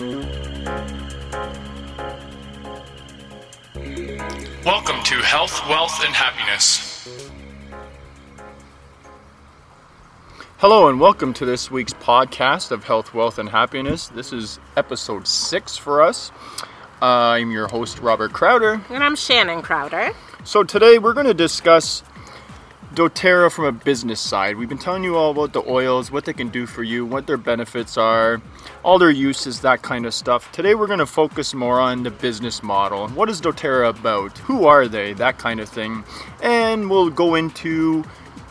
Welcome to Health, Wealth, and Happiness. Hello, and welcome to this week's podcast of Health, Wealth, and Happiness. This is episode six for us. Uh, I'm your host, Robert Crowder. And I'm Shannon Crowder. So, today we're going to discuss doTERRA from a business side. We've been telling you all about the oils, what they can do for you, what their benefits are, all their uses, that kind of stuff. Today we're going to focus more on the business model. What is doTERRA about? Who are they? That kind of thing. And we'll go into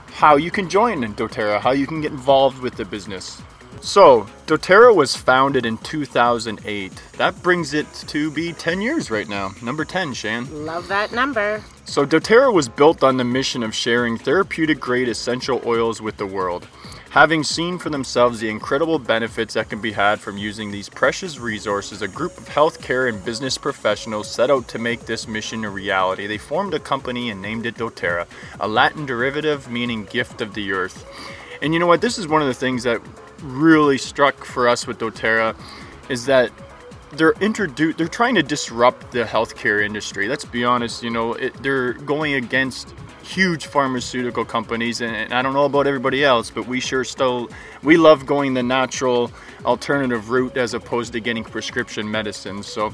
how you can join in doTERRA, how you can get involved with the business. So, doTERRA was founded in 2008. That brings it to be 10 years right now. Number 10, Shan. Love that number. So, doTERRA was built on the mission of sharing therapeutic grade essential oils with the world. Having seen for themselves the incredible benefits that can be had from using these precious resources, a group of healthcare and business professionals set out to make this mission a reality. They formed a company and named it doTERRA, a Latin derivative meaning gift of the earth. And you know what? This is one of the things that really struck for us with doTERRA is that they're introduce they're trying to disrupt the healthcare industry. Let's be honest, you know, it, they're going against huge pharmaceutical companies and, and I don't know about everybody else, but we sure still we love going the natural alternative route as opposed to getting prescription medicines. So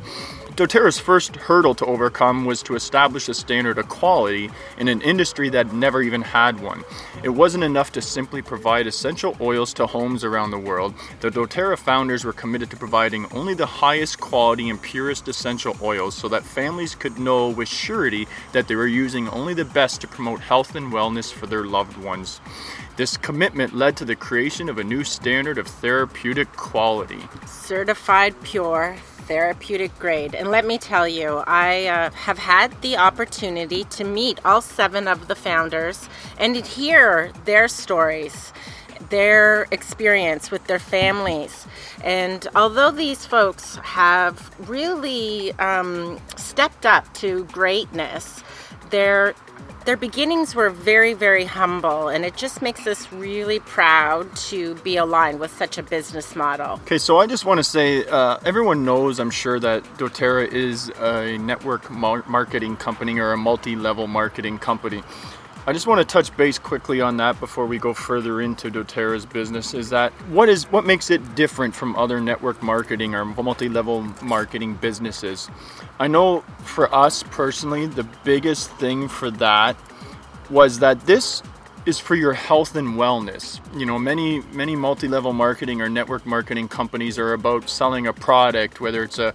doTERRA's first hurdle to overcome was to establish a standard of quality in an industry that never even had one. It wasn't enough to simply provide essential oils to homes around the world. The doTERRA founders were committed to providing only the highest quality and purest essential oils so that families could know with surety that they were using only the best to promote health and wellness for their loved ones. This commitment led to the creation of a new standard of therapeutic quality. Certified pure therapeutic grade. And let me tell you, I uh, have had the opportunity to meet all seven of the founders and hear their stories, their experience with their families. And although these folks have really um, stepped up to greatness, they're their beginnings were very, very humble, and it just makes us really proud to be aligned with such a business model. Okay, so I just want to say uh, everyone knows, I'm sure, that doTERRA is a network marketing company or a multi level marketing company. I just want to touch base quickly on that before we go further into doTERRA's business. Is that what is what makes it different from other network marketing or multi-level marketing businesses? I know for us personally, the biggest thing for that was that this is for your health and wellness. You know, many many multi-level marketing or network marketing companies are about selling a product, whether it's a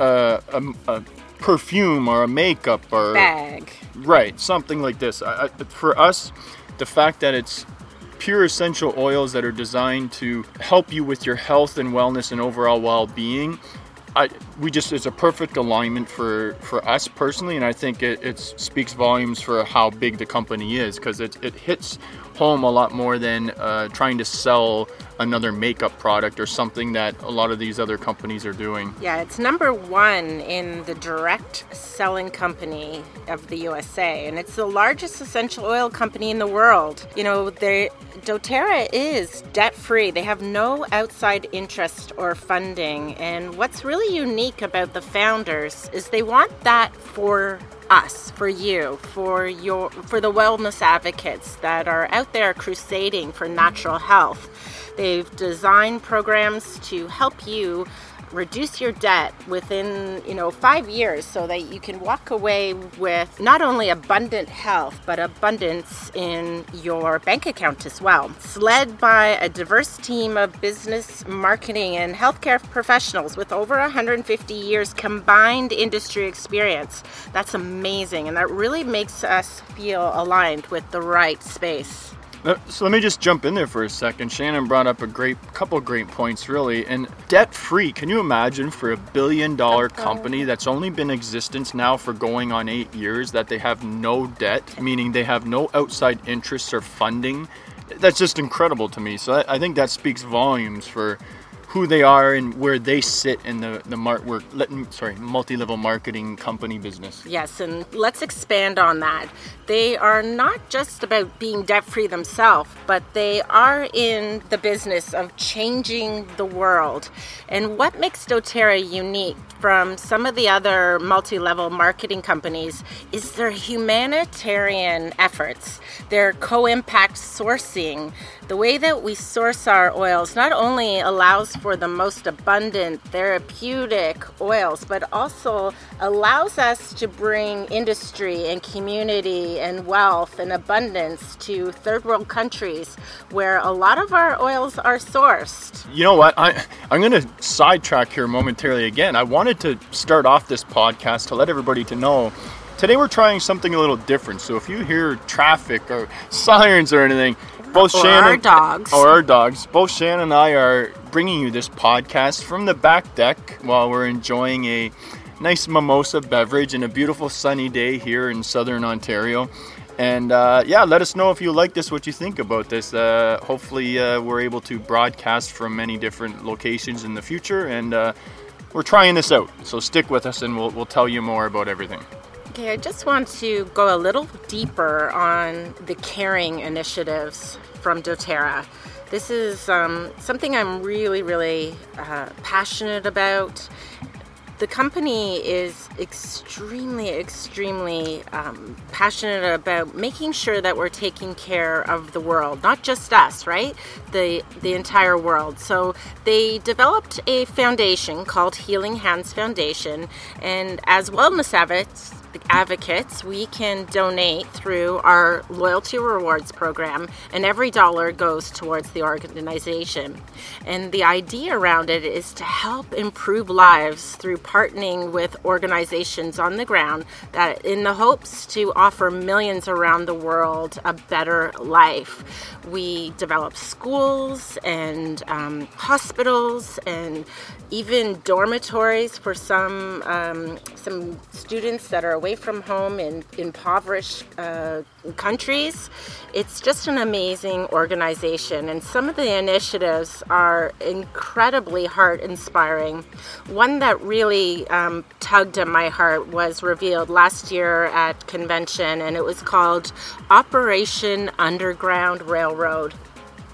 a, a, a perfume or a makeup or bag Right, something like this. I, I, for us, the fact that it's pure essential oils that are designed to help you with your health and wellness and overall well-being I, we just it's a perfect alignment for for us personally and i think it, it speaks volumes for how big the company is because it, it hits home a lot more than uh, trying to sell another makeup product or something that a lot of these other companies are doing. Yeah, it's number one in the direct selling company of the USA, and it's the largest essential oil company in the world. You know, they doTERRA is debt free. They have no outside interest or funding. And what's really unique about the founders is they want that for us, for you, for your for the wellness advocates that are out there crusading for natural health. They've designed programs to help you reduce your debt within you know five years so that you can walk away with not only abundant health but abundance in your bank account as well. It's led by a diverse team of business marketing and healthcare professionals with over 150 years combined industry experience. That's amazing and that really makes us feel aligned with the right space Uh, so let me just jump in there for a second. Shannon brought up a great couple great points, really. And debt free. Can you imagine for a billion dollar company that's only been in existence now for going on eight years that they have no debt, meaning they have no outside interests or funding? That's just incredible to me. So I, I think that speaks volumes for who they are and where they sit in the the mar- work, sorry multi-level marketing company business. Yes, and let's expand on that. They are not just about being debt free themselves, but they are in the business of changing the world. And what makes doTERRA unique from some of the other multi level marketing companies is their humanitarian efforts, their co impact sourcing. The way that we source our oils not only allows for the most abundant therapeutic oils, but also allows us to bring industry and community and wealth and abundance to third world countries where a lot of our oils are sourced. You know what? I, I'm going to sidetrack here momentarily again. I wanted to start off this podcast to let everybody to know today we're trying something a little different. So if you hear traffic or sirens or anything, both or Shannon our dogs or our dogs, both Shannon and I are bringing you this podcast from the back deck while we're enjoying a nice mimosa beverage and a beautiful sunny day here in southern Ontario. And uh, yeah, let us know if you like this, what you think about this. Uh, hopefully, uh, we're able to broadcast from many different locations in the future, and uh, we're trying this out. So stick with us, and we'll, we'll tell you more about everything. Okay, I just want to go a little deeper on the caring initiatives from doTERRA. This is um, something I'm really, really uh, passionate about the company is extremely, extremely um, passionate about making sure that we're taking care of the world, not just us, right? The the entire world. So they developed a foundation called Healing Hands Foundation, and as wellness advocates, advocates, we can donate through our loyalty rewards program, and every dollar goes towards the organization. And the idea around it is to help improve lives through partnering with organizations on the ground that, in the hopes to offer millions around the world a better life. We develop schools and um, hospitals and even dormitories for some um, some students that are away from home in impoverished uh, countries. It's just an amazing organization, and some of the initiatives are incredibly heart inspiring. One that really um, tugged at my heart was revealed last year at convention, and it was called Operation Underground Railroad.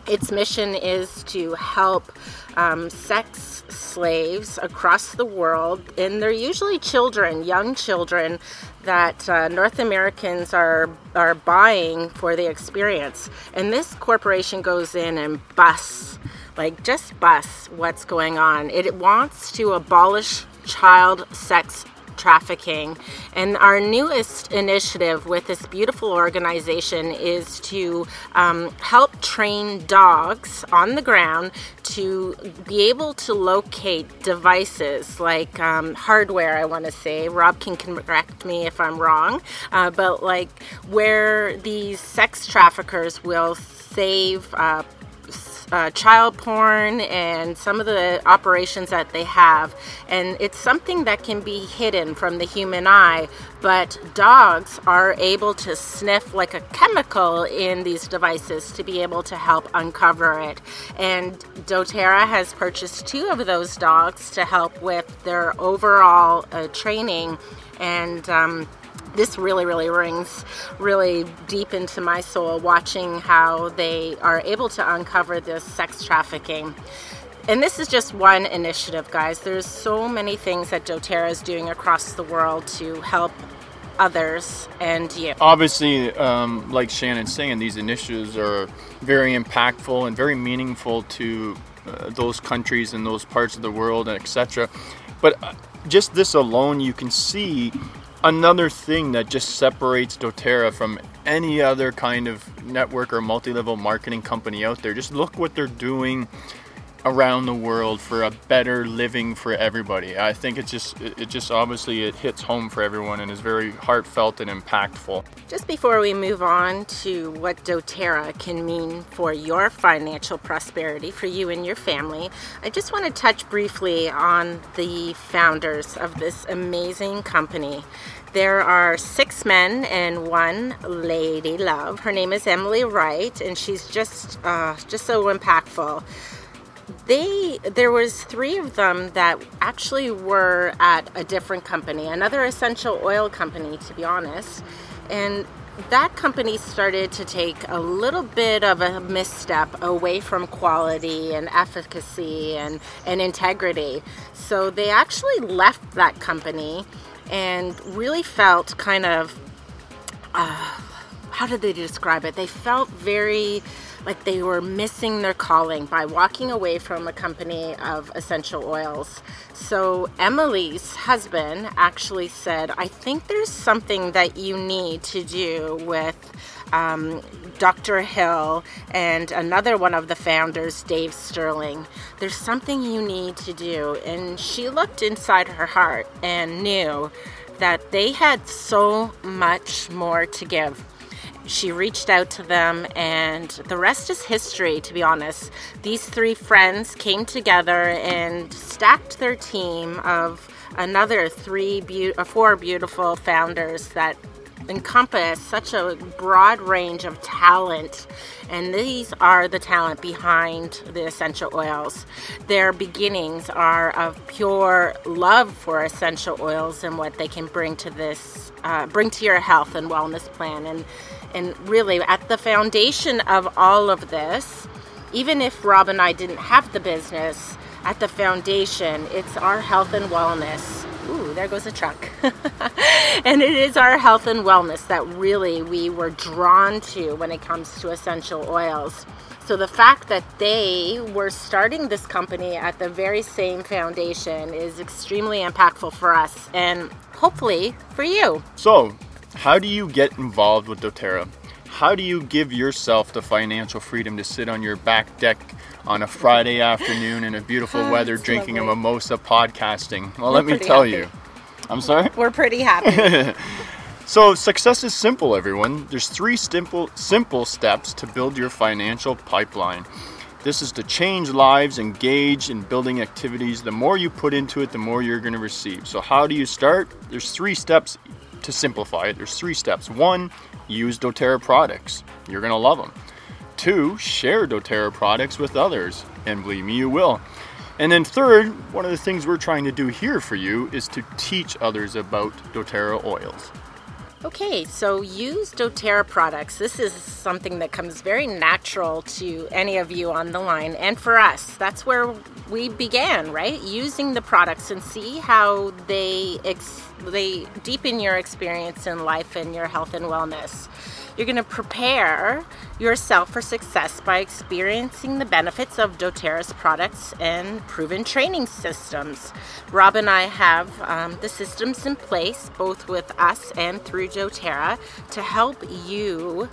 Its mission is to help um, sex slaves across the world, and they're usually children, young children, that uh, North Americans are are buying for the experience. And this corporation goes in and busts, like just busts what's going on. It wants to abolish child sex trafficking. And our newest initiative with this beautiful organization is to um, help train dogs on the ground to be able to locate devices like um, hardware, I want to say. Rob can correct me if I'm wrong, uh, but like where these sex traffickers will save uh, uh, child porn and some of the operations that they have. And it's something that can be hidden from the human eye, but dogs are able to sniff like a chemical in these devices to be able to help uncover it. And doTERRA has purchased two of those dogs to help with their overall uh, training and. Um, this really, really rings really deep into my soul watching how they are able to uncover this sex trafficking. And this is just one initiative, guys. There's so many things that doTERRA is doing across the world to help others and you. Obviously, um, like Shannon's saying, these initiatives are very impactful and very meaningful to uh, those countries and those parts of the world, etc. But uh, just this alone, you can see another thing that just separates doTERRA from any other kind of network or multi-level marketing company out there. Just look what they're doing around the world for a better living for everybody. I think it's just it just obviously it hits home for everyone and is very heartfelt and impactful. Just before we move on to what doTERRA can mean for your financial prosperity for you and your family, I just want to touch briefly on the founders of this amazing company. There are six men and one lady love. Her name is Emily Wright, and she's just uh, just so impactful they there was three of them that actually were at a different company, another essential oil company, to be honest, and that company started to take a little bit of a misstep away from quality and efficacy and, and integrity. So they actually left that company and really felt kind of, uh, how did they describe it? They felt very like they were missing their calling by walking away from a company of essential oils. So Emily's husband actually said, I think there's something that you need to do with um, Dr. Hill and another one of the founders, Dave Stirling. There's something you need to do. And she looked inside her heart and knew that they had so much more to give she reached out to them, and the rest is history, to be honest. These three friends came together and stacked their team of another three, be- uh, four beautiful founders that encompass such a broad range of talent. And these are the talent behind the essential oils. Their beginnings are of pure love for essential oils and what they can bring to this uh, bring to your health and wellness plan. And and really, at the foundation of all of this, even if Rob and I didn't have the business, at the foundation, it's our health and wellness. Ooh, there goes a truck. and it is our health and wellness that really we were drawn to when it comes to essential oils. So the fact that they were starting this company at the very same foundation is extremely impactful for us and hopefully for you. So, how do you get involved with doTERRA? How do you give yourself the financial freedom to sit on your back deck on a Friday afternoon in a beautiful oh, weather drinking lovely. a mimosa podcasting? Well, We're let me tell happy. you. I'm sorry? We're pretty happy. so, success is simple, everyone. There's three simple simple steps to build your financial pipeline. This is to change lives, engage in building activities. The more you put into it, the more you're going to receive. So, how do you start? There's three steps to simplify it, there's three steps. One, use doTERRA products. You're going to love them. Two, share doTERRA products with others. And believe me, you will. And then third, one of the things we're trying to do here for you is to teach others about doTERRA oils. Okay, so use doTERRA products. This is something that comes very natural to any of you on the line, and for us, that's where we began, right? Using the products and see how they ex- they deepen your experience in life and your health and wellness. You're going to prepare yourself for success by experiencing the benefits of doTERRA's products and proven training systems. Rob and I have um, the systems in place, both with us and through doTERRA, to help you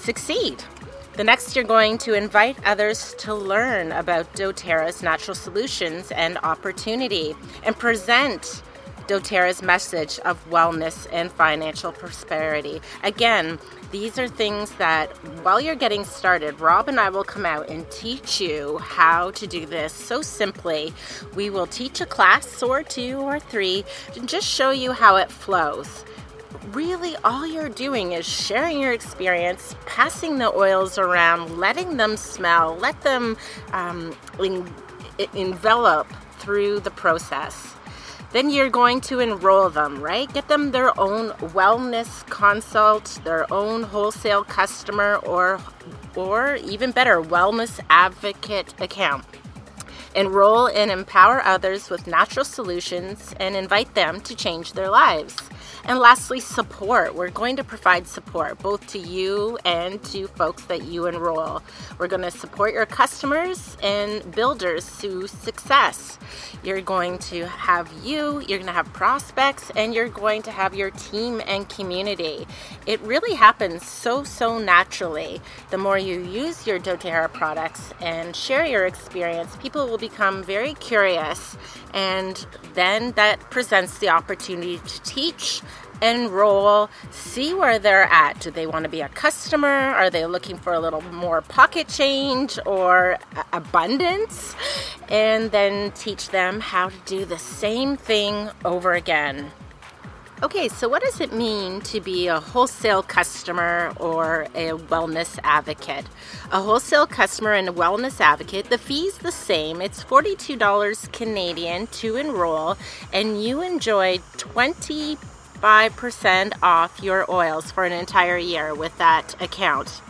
succeed. The next, you're going to invite others to learn about doTERRA's natural solutions and opportunity and present doTERRA's message of wellness and financial prosperity. Again, these are things that while you're getting started, Rob and I will come out and teach you how to do this so simply. We will teach a class or two or three and just show you how it flows really all you're doing is sharing your experience, passing the oils around, letting them smell, let them um, en- envelop through the process then you're going to enroll them, right? Get them their own wellness consult, their own wholesale customer, or, or even better, wellness advocate account. Enroll and empower others with natural solutions and invite them to change their lives. And lastly, support. We're going to provide support both to you and to folks that you enroll. We're going to support your customers and builders to success. You're going to have you, you're going to have prospects, and you're going to have your team and community. It really happens so, so naturally. The more you use your doTERRA products and share your experience, people will become very curious, and then that presents the opportunity to teach enroll, see where they're at. Do they want to be a customer? Are they looking for a little more pocket change or abundance? And then teach them how to do the same thing over again. Okay, so what does it mean to be a wholesale customer or a wellness advocate? A wholesale customer and a wellness advocate, the fee's the same. It's $42 Canadian to enroll, and you enjoy 25% off your oils for an entire year with that account.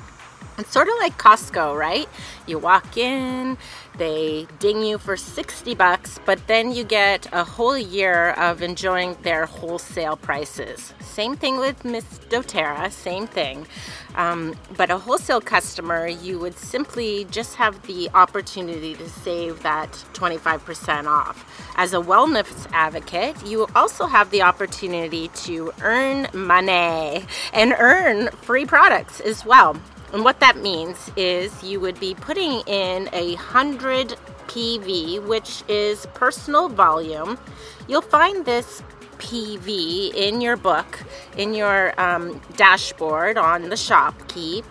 It's sort of like Costco, right? You walk in, they ding you for 60 bucks, but then you get a whole year of enjoying their wholesale prices. Same thing with Miss doTERRA, same thing. Um, but a wholesale customer, you would simply just have the opportunity to save that 25% off. As a wellness advocate, you also have the opportunity to earn money and earn free products as well. And what that means is you would be putting in a 100 PV, which is personal volume. You'll find this PV in your book, in your um, dashboard on the shop key.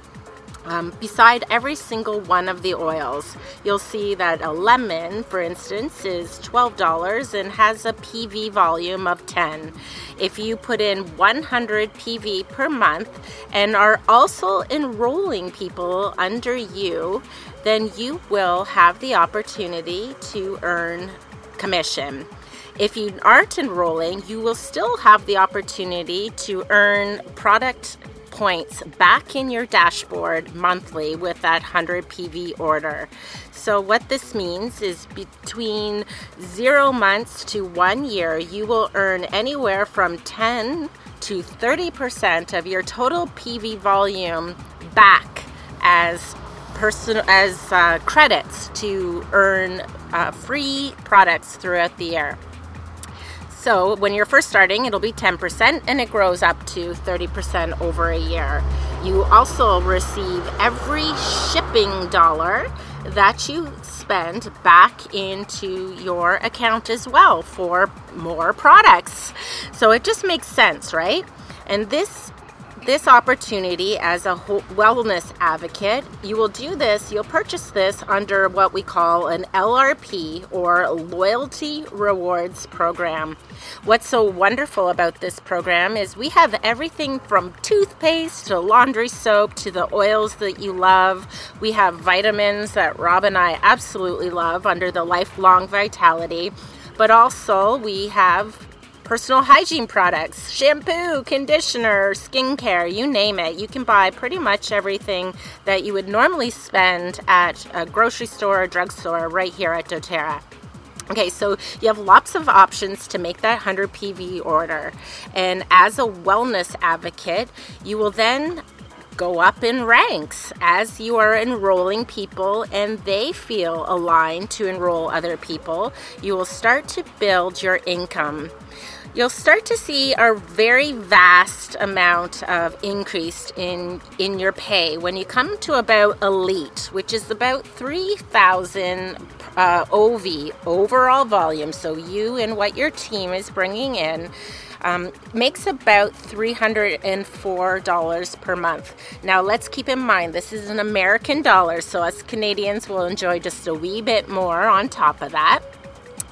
Um, beside every single one of the oils, you'll see that a lemon, for instance, is $12 and has a PV volume of 10. If you put in 100 PV per month and are also enrolling people under you, then you will have the opportunity to earn commission. If you aren't enrolling, you will still have the opportunity to earn product points back in your dashboard monthly with that 100 PV order. So, what this means is between zero months to one year, you will earn anywhere from 10 to 30% of your total PV volume back as personal as uh, credits to earn uh, free products throughout the year. So when you're first starting, it'll be 10% and it grows up to 30% over a year. You also receive every shipping dollar that you spend back into your account as well for more products. So it just makes sense, right? And this this opportunity as a wellness advocate, you will do this, you'll purchase this under what we call an LRP or Loyalty Rewards Program. What's so wonderful about this program is we have everything from toothpaste to laundry soap to the oils that you love. We have vitamins that Rob and I absolutely love under the Lifelong Vitality. But also, we have personal hygiene products, shampoo, conditioner, skincare, you name it. You can buy pretty much everything that you would normally spend at a grocery store or drugstore right here at doTERRA. Okay, so you have lots of options to make that 100 PV order. And as a wellness advocate, you will then go up in ranks as you are enrolling people and they feel aligned to enroll other people. You will start to build your income you'll start to see a very vast amount of increase in in your pay when you come to about elite, which is about 3,000 uh, OV overall volume. So you and what your team is bringing in. Um, makes about $304 per month. Now, let's keep in mind this is an American dollar, so us Canadians will enjoy just a wee bit more on top of that.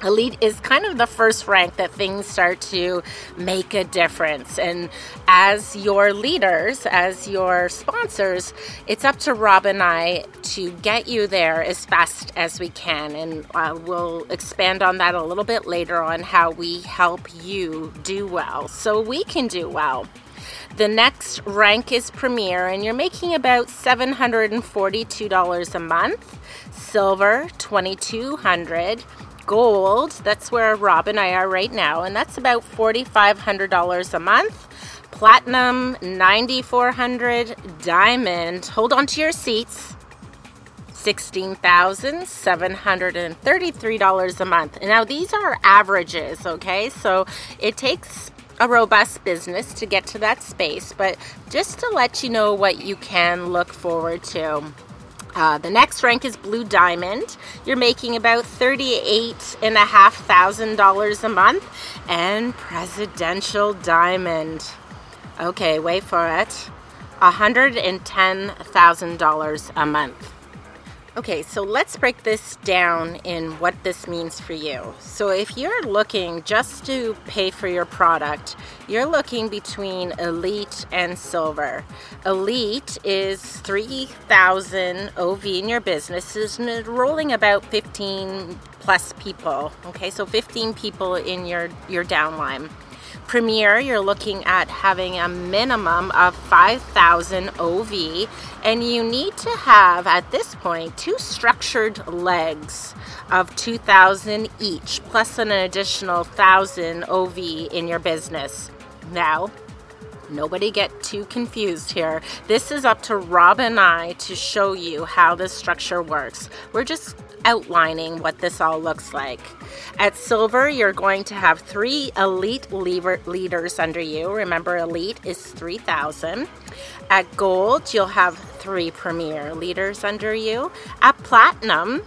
Elite is kind of the first rank that things start to make a difference. And as your leaders, as your sponsors, it's up to Rob and I to get you there as fast as we can. And uh, we'll expand on that a little bit later on how we help you do well so we can do well. The next rank is Premier, and you're making about $742 a month. Silver, 2200 gold, that's where Rob and I are right now, and that's about $4,500 a month. Platinum, 9400 Diamond, hold on to your seats. $16,733 a month. Now, these are averages, okay? So it takes a robust business to get to that space, but just to let you know what you can look forward to. Uh, the next rank is Blue Diamond. You're making about $38,500 a month. And Presidential Diamond. Okay, wait for it. $110,000 a month. Okay, so let's break this down in what this means for you. So, if you're looking just to pay for your product, you're looking between elite and silver. Elite is 3,000 OV in your business, is enrolling about 15 plus people. Okay, so 15 people in your, your downline. Premier, you're looking at having a minimum of 5,000 OV, and you need to have at this point two structured legs of 2,000 each, plus an additional 1,000 OV in your business. Now, Nobody get too confused here. This is up to Rob and I to show you how this structure works. We're just outlining what this all looks like. At silver, you're going to have three elite leader, leaders under you. Remember, elite is 3,000. At gold, you'll have three premier leaders under you. At platinum,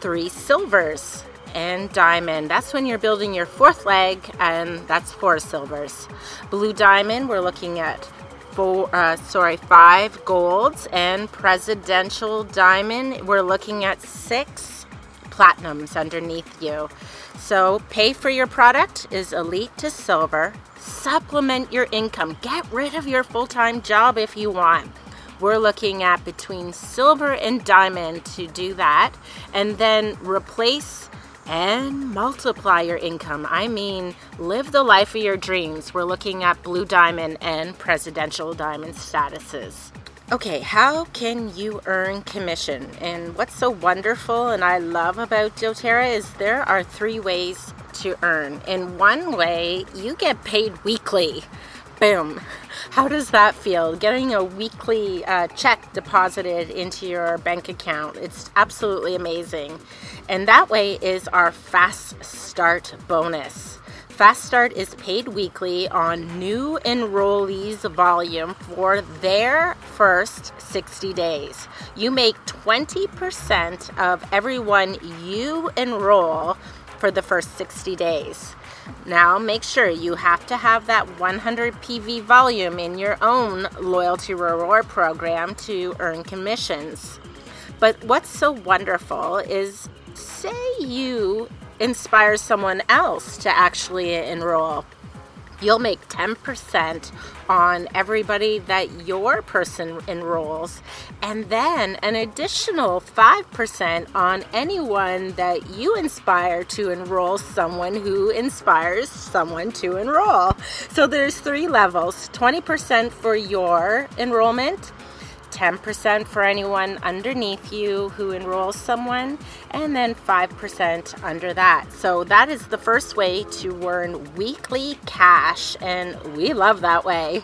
three silvers and diamond. That's when you're building your fourth leg, and that's four silvers. Blue diamond, we're looking at four, uh, sorry, five golds, and presidential diamond, we're looking at six platinums underneath you. So, pay for your product is elite to silver. Supplement your income. Get rid of your full time job if you want. We're looking at between silver and diamond to do that, and then replace and multiply your income. I mean, live the life of your dreams. We're looking at blue diamond and presidential diamond statuses. Okay, how can you earn commission? And what's so wonderful and I love about doTERRA is there are three ways to earn. In one way, you get paid weekly. Boom. How does that feel? Getting a weekly uh, check deposited into your bank account. It's absolutely amazing. And that way is our Fast Start bonus. Fast Start is paid weekly on new enrollees volume for their first 60 days. You make 20% of everyone you enroll for the first 60 days. Now, make sure you have to have that 100 PV volume in your own loyalty reward program to earn commissions. But what's so wonderful is say you inspire someone else to actually enroll you'll make 10% on everybody that your person enrolls, and then an additional 5% on anyone that you inspire to enroll someone who inspires someone to enroll. So there's three levels 20% for your enrollment. 10% for anyone underneath you who enrolls someone, and then 5% under that. So that is the first way to earn weekly cash, and we love that way.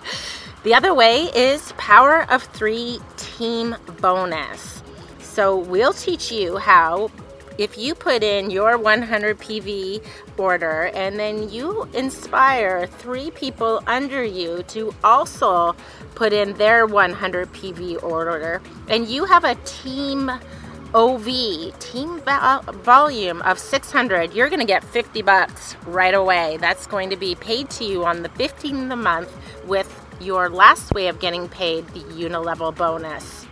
The other way is Power of Three Team Bonus. So we'll teach you how if you put in your 100 PV order and then you inspire three people under you to also put in their 100 PV order, and you have a team OV, team volume of 600, you're going to get 50 bucks right away. That's going to be paid to you on the 15th of the month with your last way of getting paid, the unilevel bonus.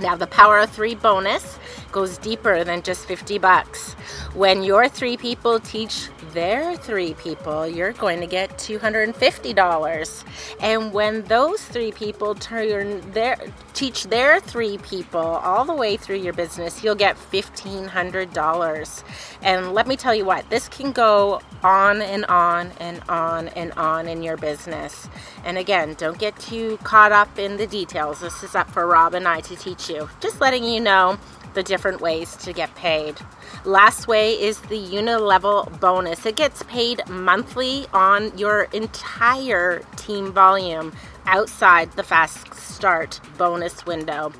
Now, the Power of Three bonus goes deeper than just 50 bucks. When your three people teach their three people, you're going to get $250. And when those three people turn their teach their three people all the way through your business, you'll get $1500. And let me tell you what, this can go on and on and on and on in your business. And again, don't get too caught up in the details. This is up for Rob and I to teach you. Just letting you know the different ways to get paid. Last way is the unilevel bonus. It gets paid monthly on your entire team volume outside the fast start bonus window.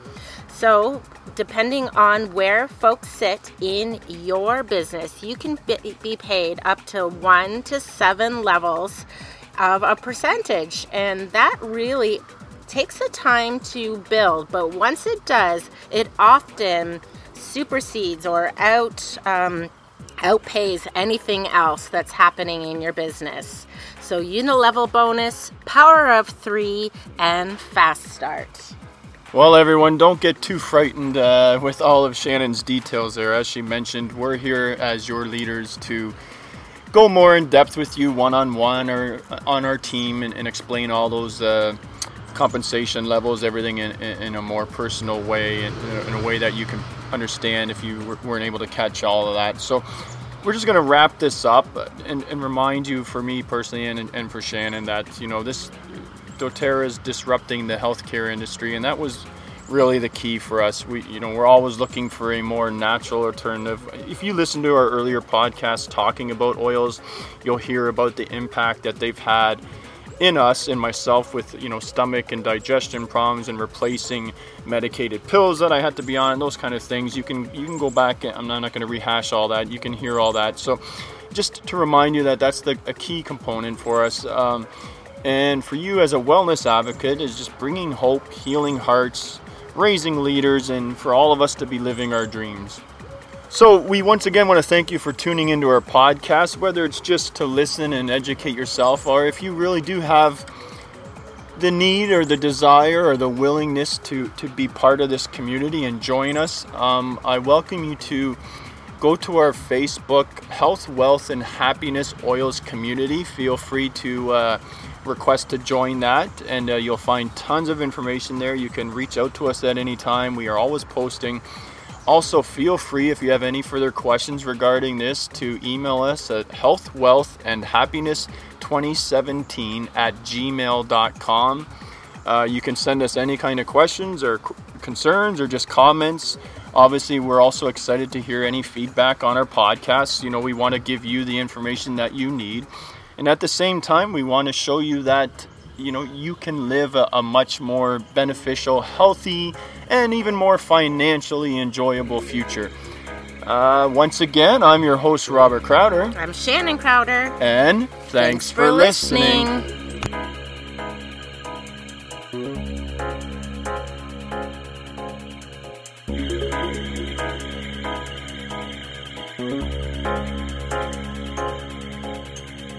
So, depending on where folks sit in your business, you can be paid up to one to seven levels of a percentage. And that really takes a time to build, but once it does, it often supersedes or out um, outpays anything else that's happening in your business. So unilevel bonus, power of three, and fast start. Well, everyone, don't get too frightened uh, with all of Shannon's details there. As she mentioned, we're here as your leaders to go more in depth with you one on one or on our team and, and explain all those uh, compensation levels, everything in, in, a more personal way, in, in, a way that you can understand if you weren't able to catch all of that. So, we're just going to wrap this up and, and, remind you, for me personally and, and for Shannon, that you know this doTERRA is disrupting the healthcare industry, and that was really the key for us. We, you know, we're always looking for a more natural alternative. If you listen to our earlier podcast talking about oils, you'll hear about the impact that they've had in us and myself with you know stomach and digestion problems and replacing medicated pills that I had to be on those kind of things. You can you can go back I'm not, not going to rehash all that. You can hear all that. So just to remind you that that's the a key component for us um, and for you as a wellness advocate is just bringing hope healing hearts raising leaders and for all of us to be living our dreams so, we once again want to thank you for tuning into our podcast, whether it's just to listen and educate yourself, or if you really do have the need or the desire or the willingness to, to be part of this community and join us, um, I welcome you to go to our Facebook Health, Wealth, and Happiness Oils community. Feel free to uh, request to join that, and uh, you'll find tons of information there. You can reach out to us at any time. We are always posting also, feel free if you have any further questions regarding this to email us at health, wealth, and happiness 2017 at gmail.com. Uh, you can send us any kind of questions or concerns or just comments. Obviously, we're also excited to hear any feedback on our podcast. You know, we want to give you the information that you need. And at the same time, we want to show you that you know you can live a, a much more beneficial, healthy, and even more financially enjoyable future. Uh, once again, I'm your host, Robert Crowder. I'm Shannon Crowder. And thanks, thanks for, for, listening. listening.